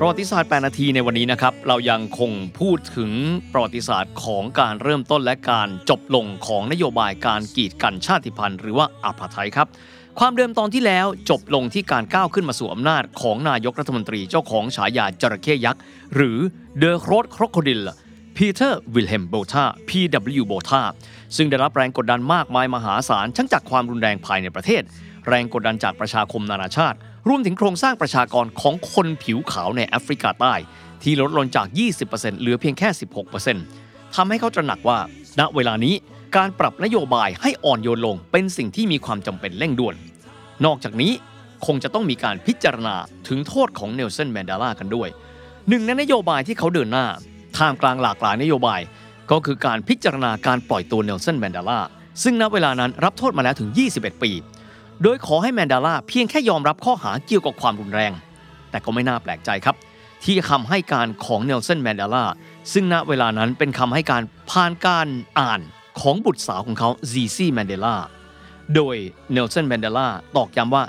ประวัติศาสตร์ 8 นาทีในวันนี้นะครับ เรายังคงพูดถึงประวัติศาสตร์ของการเริ่มต้นและการจบลงของนโยบายการกีดกันชาติพันธุ์หรือว่า Apartheid ครับ ความเดิมตอนที่แล้วจบลงที่การก้าวขึ้นมาสู่อำนาจของนายกรัฐมนตรีเจ้าของฉายาจระเข้ยักษ์ หรือ Die Groot Krokodil พีเตอร์วิลเฮมโบธา PW โบธาซึ่งได้รับแรงกดดันมากมายมหาศาลทั้งจากความรุนแรงภายในประเทศ แรงกดดันจากประชาคมนานาชาติ รวมถึงโครงสร้างประชากรของคนผิวขาวในแอฟริกาใต้ ที่ลดลงจาก 20%เหลือเพียงแค่ 16%ทำให้เขาตระหนักว่า ณเวลานี้การปรับนโยบายให้อ่อนโยนลงเป็นสิ่งที่มีความจำเป็นเร่งด่วน นอกจากนี้คงจะต้องมีการพิจารณาถึงโทษของเนลสันแมนเดลากันด้วย หนึ่งในนโยบายที่เขาเดินหน้าท่ามกลางหลากหลายนโยบาย ก็คือการพิจารณาการปล่อยตัวเนลสันแมนเดลาซึ่งณเวลานั้นรับโทษมาแล้วถึง 21 ปี โดยขอให้แมนเดลาเพียงแค่ยอมรับข้อหาเกี่ยวกับความรุนแรง แต่ก็ไม่น่าแปลกใจครับ ที่คำให้การของเนลสันแมนเดลาซึ่งณเวลานั้นเป็นคำให้การผ่านการอ่านของบุตรสาวของเขาซินซี่แมนเดลาโดยเนลสันแมนเดลาตอกย้ำว่า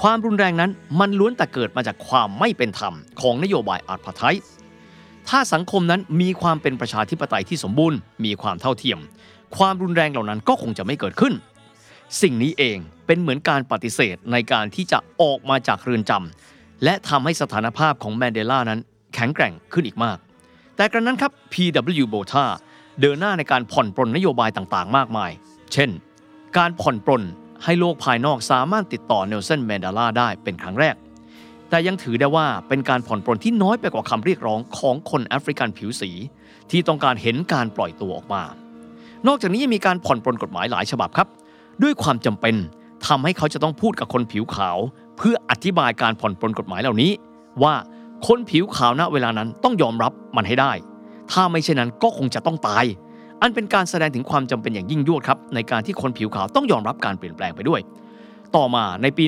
ความรุนแรงนั้นมันล้วนแต่เกิดมาจากความไม่เป็นธรรมของนโยบายอาร์พาไทถ้าสังคมนั้นมีความเป็นประชาธิปไตยที่สมบูรณ์ มีความเท่าเทียม ความรุนแรงเหล่านั้นก็คงจะไม่เกิดขึ้น สิ่งนี้เองเป็นเหมือนการปฏิเสธในการที่จะออกมาจากเรือนจำและทำให้สถานภาพของแมนเดลานั้นแข็งแกร่งขึ้นอีกมาก แต่กระนั้นครับ P.W. b o t a เดินหน้าในการผ่อนปลนนโยบายต่างๆ มากมาย เช่น การผ่อนปลนให้โลกภายนอกสามารถติดต่อเนลสันแมนเดลาได้เป็นครั้งแรก แต่ยังถือได้ว่าเป็นการผ่อนปลนที่น้อยไปกว่าคำเรียกร้องของคนแอฟริกันผิวสี ที่ต้องการเห็นการปล่อยตัวออกมา นอกจากนี้ยังมีการผ่อนปลนกฎหมายหลายฉบับครับ ด้วยความจำเป็นทำให้เขาจะต้องพูดกับคนผิวขาว เพื่ออธิบายการผ่อนปลนกฎหมายเหล่านี้ ว่าคนผิวขาวณเวลานั้นต้องยอมรับมันให้ได้ ถ้าไม่เช่นนั้นก็คงจะต้องตาย อันเป็นการแสดงถึงความจำเป็นอย่างยิ่งยวดครับในการที่คนผิวขาวต้องยอมรับการเปลี่ยนแปลงไปด้วย ต่อมาในปี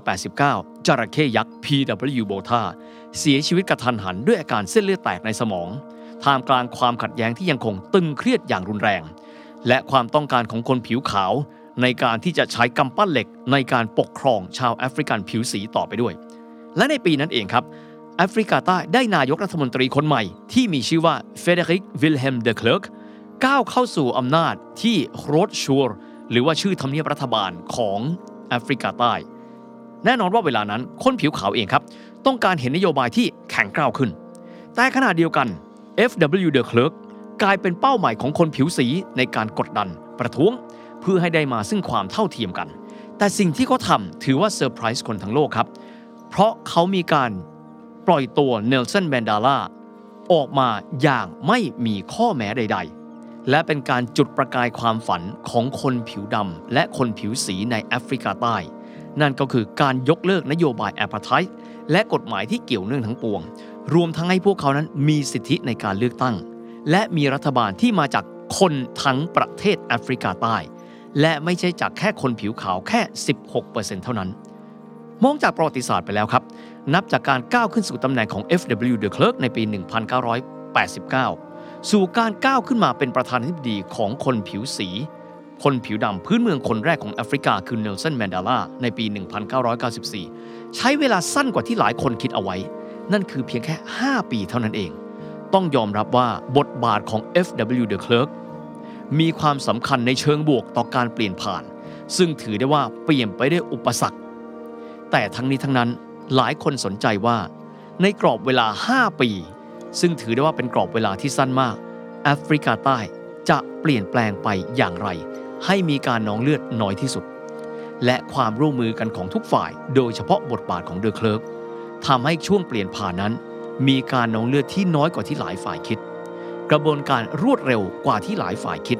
1989 จระเข้ยักษ์ P.W. โบธาเสียชีวิตกระทันหันด้วยอาการเส้นเลือดแตกในสมองท่ามกลางความขัดแย้งที่ยังคงตึงเครียดอย่างรุนแรง และความต้องการของคนผิวขาว ในการที่จะใช้กำปั้นเหล็กในการปกครองชาวแอฟริกันผิวสีต่อไปด้วย และในปีนั้นเองครับแอฟริกาใต้ได้นายกรัฐมนตรีคนใหม่ ที่มีชื่อว่าเฟรเดริกวิลเลมเดอเคลิร์กก้าวเข้าสู่อำนาจที่ Groote Schuur หรือว่าชื่อทำเนียบรัฐบาลของแอฟริกาใต้ แน่นอนว่าเวลานั้นคนผิวขาวเองครับ ต้องการเห็นนโยบายที่แข็งกร้าวขึ้น แต่ขณะเดียวกัน F.W. de Klerk กลายเป็นเป้าหมายของคนผิวสีในการกดดันประท้วง เพื่อให้ได้มาซึ่งความเท่าเทียมกัน แต่สิ่งที่เขาทำถือว่าเซอร์ไพรส์คนทั้งโลกครับ เพราะเขามีการปล่อยตัวเนลสันแมนเดลาออกมาอย่างไม่มีข้อแม้ใด ๆ และเป็นการจุดประกายความฝันของคนผิวดำและคนผิวสีในแอฟริกาใต้ นั่นก็คือการยกเลิกนโยบาย Apartheid และกฎหมายที่เกี่ยวเนื่องทั้งปวง รวมทั้งให้พวกเขานั้นมีสิทธิในการเลือกตั้ง และมีรัฐบาลที่มาจากคนทั้งประเทศแอฟริกาใต้ และไม่ใช่จากแค่คนผิวขาวแค่ 16%เท่านั้น มองจากประวัติศาสตร์ไปแล้วครับ นับจากการก้าวขึ้นสู่ตำแหน่งของ F.W. de Klerk ในปี 1989 สู่การก้าวขึ้นมาเป็นประธานาธิบดีของคนผิวสี คนผิวดำพื้นเมืองคนแรกของแอฟริกาคือเนลสันแมนเดลาในปี 1994 ใช้เวลาสั้นกว่าที่หลายคนคิดเอาไว้ นั่นคือเพียงแค่ 5 ปีเท่านั้นเอง ต้องยอมรับว่าบทบาทของ F.W. de Klerk มีความสำคัญในเชิงบวกต่อการเปลี่ยนผ่าน ซึ่งถือได้ว่าเปลี่ยนไปได้อุปสรรค แต่ทั้งนี้ทั้งนั้นหลายคนสนใจว่า ในกรอบเวลา 5 ปี ซึ่งถือได้ว่าเป็นกรอบเวลาที่สั้นมากแอฟริกาใต้จะเปลี่ยนแปลงไปอย่างไร ให้มีการนองเลือดน้อยที่สุด และความร่วมมือกันของทุกฝ่าย โดยเฉพาะบทบาทของเดอเคลิร์กทำให้ช่วงเปลี่ยนผ่านนั้น มีการนองเลือดที่น้อยกว่าที่หลายฝ่ายคิด กระบวนการรวดเร็วกว่าที่หลายฝ่ายคิด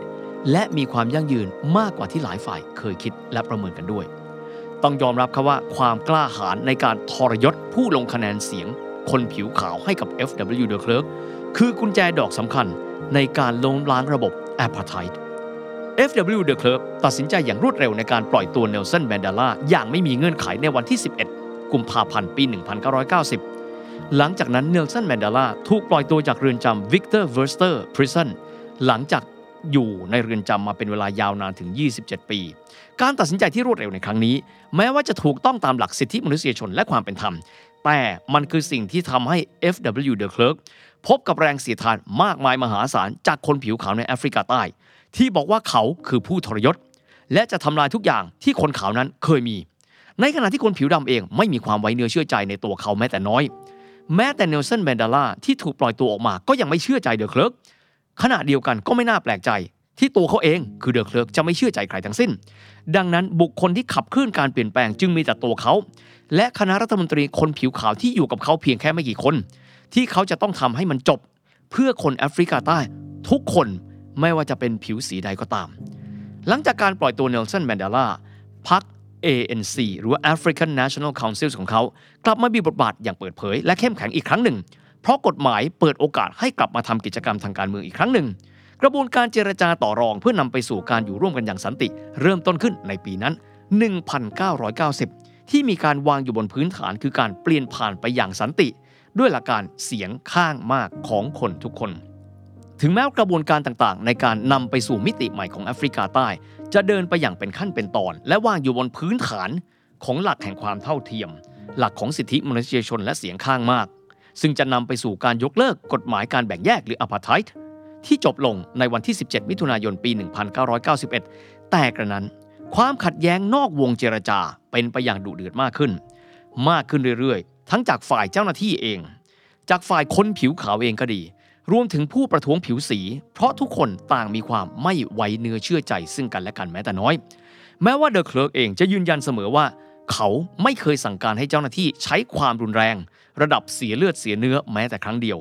และมีความยั่งยืนมากกว่าที่หลายฝ่ายเคยคิดและประเมินกันด้วย ต้องยอมรับครับว่าความกล้าหาญในการทรยศผู้ลงคะแนนเสียง คนผิวขาวให้กับ FW de Klerk คือกุญแจดอกสำคัญในการล้มล้างระบบ Apartheid F.W. de Klerk ตัดสินใจอย่างรวดเร็วในการปล่อยตัวเนลสันแมนเดลาอย่างไม่มีเงื่อนไขในวันที่ 11 กุมภาพันธ์ปี 1990 หลังจากนั้นเนลสันแมนเดลาถูกปล่อยตัวจากเรือนจำ Victor Verster Prison หลังจากอยู่ในเรือนจำมาเป็นเวลายาวนานถึง 27 ปี การตัดสินใจที่รวดเร็วในครั้งนี้ แม้ว่าจะถูกต้องตามหลักสิทธิมนุษยชนและความเป็นธรรม แต่มันคือสิ่งที่ทำให้ F.W. de Klerk พบกับแรงเสียดทานมากมายมหาศาลจากคนผิวขาวในแอฟริกาใต้ ที่บอกว่าเขาคือผู้ทรยศ และจะทำลายทุกอย่างที่คนขาวนั้นเคยมี ในขณะที่คนผิวดำเองไม่มีความไว้เนื้อเชื่อใจในตัวเขาแม้แต่น้อย แม้แต่เนลสันแมนเดลาที่ถูกปล่อยตัวออกมาก็ยังไม่เชื่อใจ de Klerkขณะเดียวกันก็ไม่น่าแปลกใจ ที่ตัวเขาเองคือ de Klerk จะไม่เชื่อใจใครทั้งสิ้น ดังนั้นบุคคลที่ขับเคลื่อนการเปลี่ยนแปลงจึงมีแต่ตัวเขา และคณะรัฐมนตรีคนผิวขาวที่อยู่กับเขาเพียงแค่ไม่กี่คน ที่เขาจะต้องทำให้มันจบ เพื่อคนแอฟริกาใต้ ทุกคนไม่ว่าจะเป็นผิวสีใดก็ตาม หลังจากการปล่อยตัวเนลสันแมนเดลาพรรค ANC หรือว่า African National Council ของเขา กลับมามีบทบาทอย่างเปิดเผย และเข้มแข็งอีกครั้งหนึ่ง เพราะกฎหมายเปิดโอกาสให้กลับมาทำกิจกรรมทางการเมืองอีกครั้งหนึ่ง กระบวนการเจรจาต่อรองเพื่อนำไปสู่การอยู่ร่วมกันอย่างสันติ เริ่มต้นขึ้นในปีนั้น 1990 ที่มีการวางอยู่บนพื้นฐานคือการเปลี่ยนผ่านไปอย่างสันติ ด้วยหลักการเสียงข้างมากของคนทุกคน ถึงแม้กระบวนการต่างๆ ในการนำไปสู่มิติใหม่ของแอฟริกาใต้ จะเดินไปอย่างเป็นขั้นเป็นตอน และวางอยู่บนพื้นฐานของหลักแห่งความเท่าเทียม หลักของสิทธิมนุษยชนและเสียงข้างมาก ซึ่งจะนำไปสู่การยกเลิกกฎหมายการแบ่งแยกหรืออพาร์ไทด์ที่จบลงในวันที่ 17 มิถุนายนปี 1991 แต่กระนั้น ความขัดแย้งนอกวงเจรจาเป็นไปอย่างดุเดือดมากขึ้น มากขึ้นเรื่อยๆ ทั้งจากฝ่ายเจ้าหน้าที่เอง จากฝ่ายคนผิวขาวเองก็ดี รวมถึงผู้ประท้วงผิวสี เพราะทุกคนต่างมีความไม่ไว้เนื้อเชื่อใจซึ่งกันและกันแม้แต่น้อย แม้ว่า de Klerk เองจะยืนยันเสมอว่า เขาไม่เคยสั่งการให้เจ้าหน้าที่ใช้ความรุนแรง ระดับเสียเลือดเสียเนื้อแม้แต่ครั้งเดียว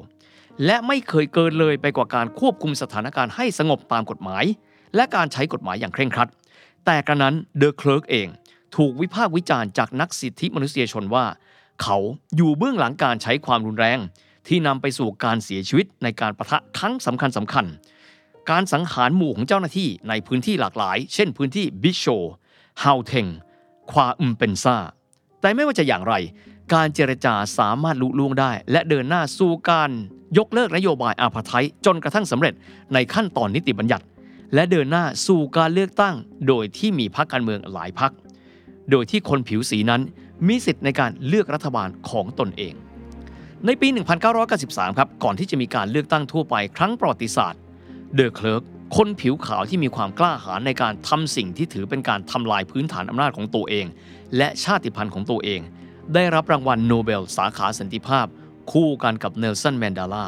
และไม่เคยเกินเลยไปกว่าการควบคุมสถานการณ์ให้สงบตามกฎหมาย และการใช้กฎหมายอย่างเคร่งครัด แต่กระนั้น de Klerk เอง ถูกวิพากษ์วิจารณ์จากนักสิทธิมนุษยชนว่า เขาอยู่เบื้องหลังการใช้ความรุนแรง ที่นำไปสู่การเสียชีวิตในการปะทะครั้งสำคัญสำคัญ การสังหารหมู่ของเจ้าหน้าที่ในพื้นที่หลากหลาย เช่นพื้นที่บิชโชฮาวเทง ควาอุมเปนซาแต่ไม่ว่าจะอย่างไร การเจรจาสามารถลุล่วงได้ และเดินหน้าสู่การยกเลิกนโยบายอาพาร์ไทด์จนกระทั่งสำเร็จในขั้นตอนนิติบัญญัติ และเดินหน้าสู่การเลือกตั้ง โดยที่มีพรรคการเมืองหลายพรรคโดยที่คนผิวสีนั้นมีสิทธิ์ในการเลือกรัฐบาลของตนเอง ในปี 1993 ครับ ก่อนที่จะมีการเลือกตั้งทั่วไปครั้งประวัติศาสตร์ de Klerk คนผิวขาวที่มีความกล้าหาญในการทำสิ่งที่ถือเป็นการทำลายพื้นฐานอำนาจของตัวเอง และชาติพันธุ์ของตัวเอง ได้รับรางวัลโนเบลสาขาสันติภาพ คู่กันกับเนลสันแมนเดลา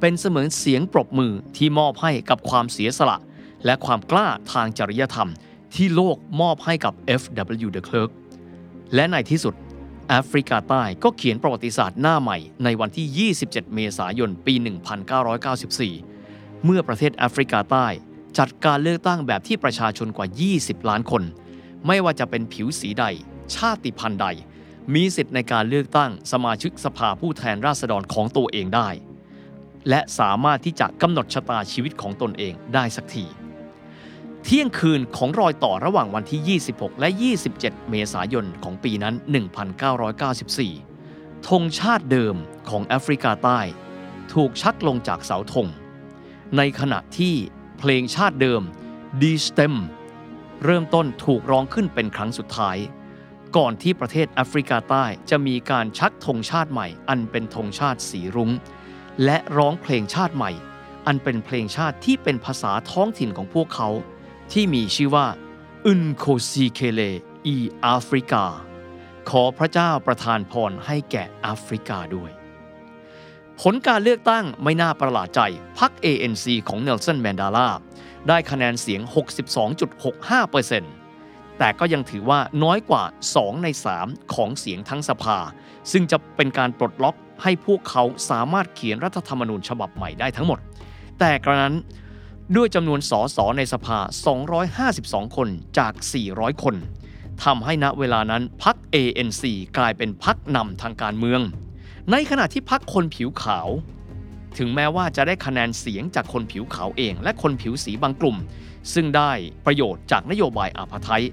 เป็นเสมือนเสียงปรบมือที่มอบให้กับความเสียสละ และความกล้าทางจริยธรรม ที่โลกมอบให้กับ F.W. de Klerk และในที่สุด แอฟริกาใต้ก็เขียนประวัติศาสตร์หน้าใหม่ในวันที่ 27 เมษายน ปี 1994 เมื่อประเทศแอฟริกาใต้ จัดการเลือกตั้งแบบที่ประชาชนกว่า 20 ล้านคน ไม่ว่าจะเป็นผิวสีใด ชาติพันธุ์ใด มีสิทธิ์ในการเลือกตั้งสมาชิกสภาผู้แทนราษฎรของตัวเองได้ และสามารถที่จะกำหนดชะตาชีวิตของตนเองได้สักที เที่ยงคืนของรอยต่อระหว่างวันที่ 26 และ 27 เมษายนของปีนั้น 1994 ธงชาติเดิมของแอฟริกาใต้ ถูกชักลงจากเสาธง ในขณะที่เพลงชาติเดิมดีสเตมเริ่มต้นถูกร้องขึ้นเป็นครั้งสุดท้าย ก่อนที่ประเทศแอฟริกาใต้จะมีการชักธงชาติใหม่ อันเป็นธงชาติสีรุง้ง และร้องเพลงชาติใหม่ อันเป็นเพลงชาติที่เป็นภาษาท้องถิ่นของพวกเขา ที่มีชื่อว่า Nkosi Sikelel' iAfrika ขอพระเจ้าประทานพรให้แก่แอฟริกาด้วย ผลการเลือกตั้งไม่น่าประหลาดใจพรรค ANC ของเนลสันแมนเดลาได้คะแนนเสียง 62.65%แต่ก็ยังถือว่าน้อยกว่า 2 ใน 3 ของเสียงทั้งสภา ซึ่งจะเป็นการปลดล็อกให้พวกเขาสามารถเขียนรัฐธรรมนูญฉบับใหม่ได้ทั้งหมด แต่กระนั้น ด้วยจำนวนสสในสภา 252 คนจาก 400 คนทำให้ณเวลานั้นพรรค ANC กลายเป็นพรรคนำทางการเมือง ในขณะที่พรรคคนผิวขาว ถึงแม้ว่าจะได้คะแนนเสียงจากคนผิวขาวเอง และคนผิวสีบางกลุ่ม ซึ่งได้ประโยชน์จากนโยบายอาพาไทย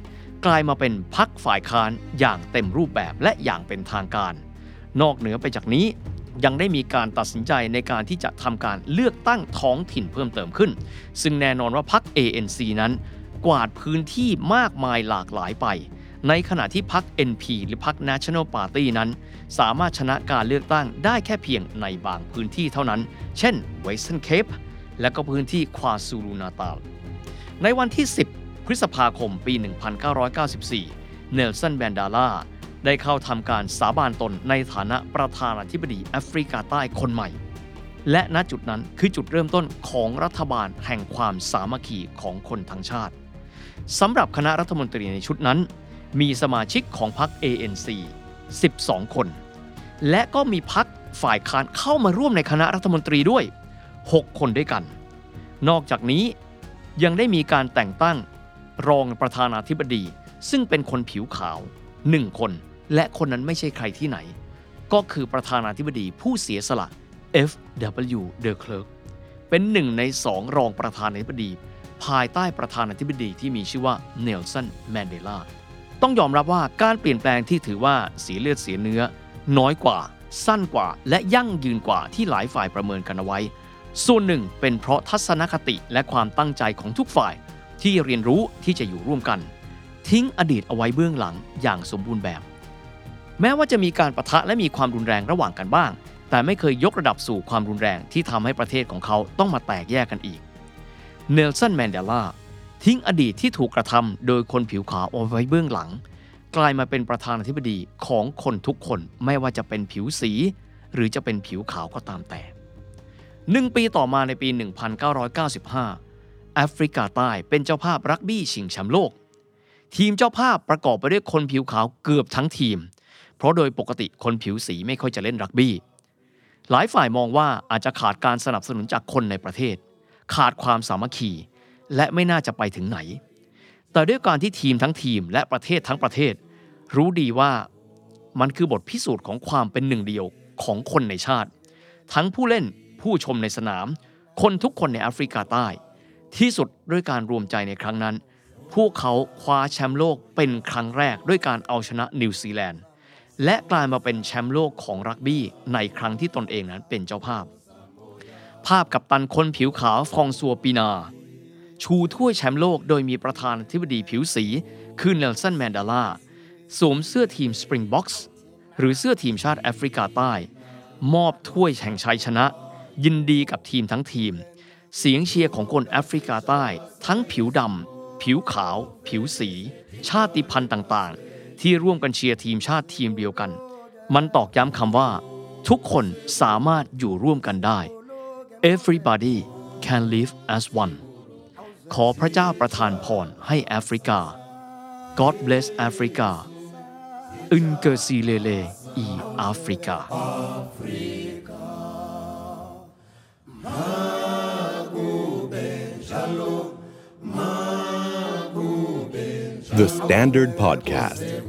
กลายมาเป็นพักฝ่ายค้านอย่างเต็มรูปแบบและอย่างเป็นทางการ นอกเหนือไปจากนี้ ยังได้มีการตัดสินใจในการที่จะทำการเลือกตั้งท้องถิ่นเพิ่มเติมขึ้น ซึ่งแน่นอนว่าพรรค ANC นั้น กวาดพื้นที่มากมายหลากหลายไป ในขณะที่พรรค NP หรือพรรค National Party นั้น สามารถชนะการเลือกตั้งได้แค่เพียงในบางพื้นที่เท่านั้น เช่น Western Cape และก็พื้นที่ควาซูลูนาตาล ในวันที่ 10 พฤษภาคมปี 1994 เนลสันแบนดาลา ได้เข้าทำการสาบานตนในฐานะประธานาธิบดีแอฟริกาใต้คนใหม่ และณจุดนั้นคือจุดเริ่มต้นของรัฐบาลแห่งความสามัคคีของคนทั้งชาติสำหรับคณะรัฐมนตรีในชุดนั้น มีสมาชิกของพรรค ANC 12 คน และก็มีพรรคฝ่ายค้านเข้ามาร่วมในคณะรัฐมนตรีด้วย 6 คนด้วยกัน นอกจากนี้ยังได้มีการแต่งตั้งรองประธานาธิบดี ซึ่งเป็นคนผิวขาว 1 คน และคนนั้นไม่ใช่ใครที่ไหน ก็คือประธานาธิบดีผู้เสียสละ F.W. de Klerk เป็นหนึ่งในสองรองประธานาธิบดี ภายใต้ประธานาธิบดีที่มีชื่อว่าเนลสันแมนเดลาต้องยอมรับว่าการเปลี่ยนแปลงที่ถือว่าเสียเลือดเสียเนื้อ น้อยกว่า สั้นกว่า และยั่งยืนกว่าที่หลายฝ่ายประเมินกันเอาไว้ ส่วนหนึ่งเป็นเพราะทัศนคติและความตั้งใจของทุกฝ่าย ที่เรียนรู้ที่จะอยู่ร่วมกัน ทิ้งอดีตเอาไว้เบื้องหลังอย่างสมบูรณ์แบบ แม้ว่าจะมีการปะทะและมีความรุนแรงระหว่างกันบ้าง แต่ไม่เคยยกระดับสู่ความรุนแรงที่ทำให้ประเทศของเขาต้องมาแตกแยกกันอีก เนลสันแมนเดลาทิ้งอดีตที่ถูกกระทำโดยคนผิวขาวเอาไว้เบื้องหลัง กลายมาเป็นประธานาธิบดีของคนทุกคนไม่ว่าจะเป็นผิวสี หรือจะเป็นผิวขาวก็ตามแต่หนึ่งปีต่อมาในปี 1995 แอฟริกาใต้เป็นเจ้าภาพรักบี้ชิงแชมป์โลก ทีมเจ้าภาพประกอบไปด้วยคนผิวขาวเกือบทั้งทีม เพราะโดยปกติคนผิวสีไม่ค่อยจะเล่นรักบี้ หลายฝ่ายมองว่าอาจจะขาดการสนับสนุนจากคนในประเทศ ขาดความสามัคคี และไม่น่าจะไปถึงไหน แต่ด้วยการที่ทีมทั้งทีมและประเทศทั้งประเทศ รู้ดีว่ามันคือบทพิสูจน์ของความเป็นหนึ่งเดียวของคนในชาติ ทั้งผู้เล่นผู้ชมในสนาม คนทุกคนในแอฟริกาใต้ ที่สุดด้วยการรวมใจในครั้งนั้น พวกเขาคว้าแชมป์โลกเป็นครั้งแรกด้วยการเอาชนะนิวซีแลนด์ และกลายมาเป็นแชมป์โลกของรักบี้ในครั้งที่ตนเองนั้นเป็นเจ้าภาพ ภาพกัปตันคนผิวขาว François Pienaar ชูถ้วยแชมป์โลกโดยมีประธานธิบดีผิวสี คือเนลสันแมนเดลาสวมเสื้อทีม Springboks หรือเสื้อทีมชาติแอฟริกาใต้ มอบถ้วยแห่งชัยชนะ ยินดีกับทีมทั้งทีม เสียงเชียร์ของคนแอฟริกาใต้ ทั้งผิวดำผิวขาว ผิวสี ชาติพันธุ์ต่างๆ ที่ร่วมกันเชียร์ทีมชาติทีมเดียวกัน มันตอกย้ำคำว่า ทุกคนสามารถอยู่ร่วมกันได้ everybody can live as one ขอพระเจ้าประทานพรให้แอฟริกา God bless Africa Nkosi Sikelel' iAfrika The Standard Podcast.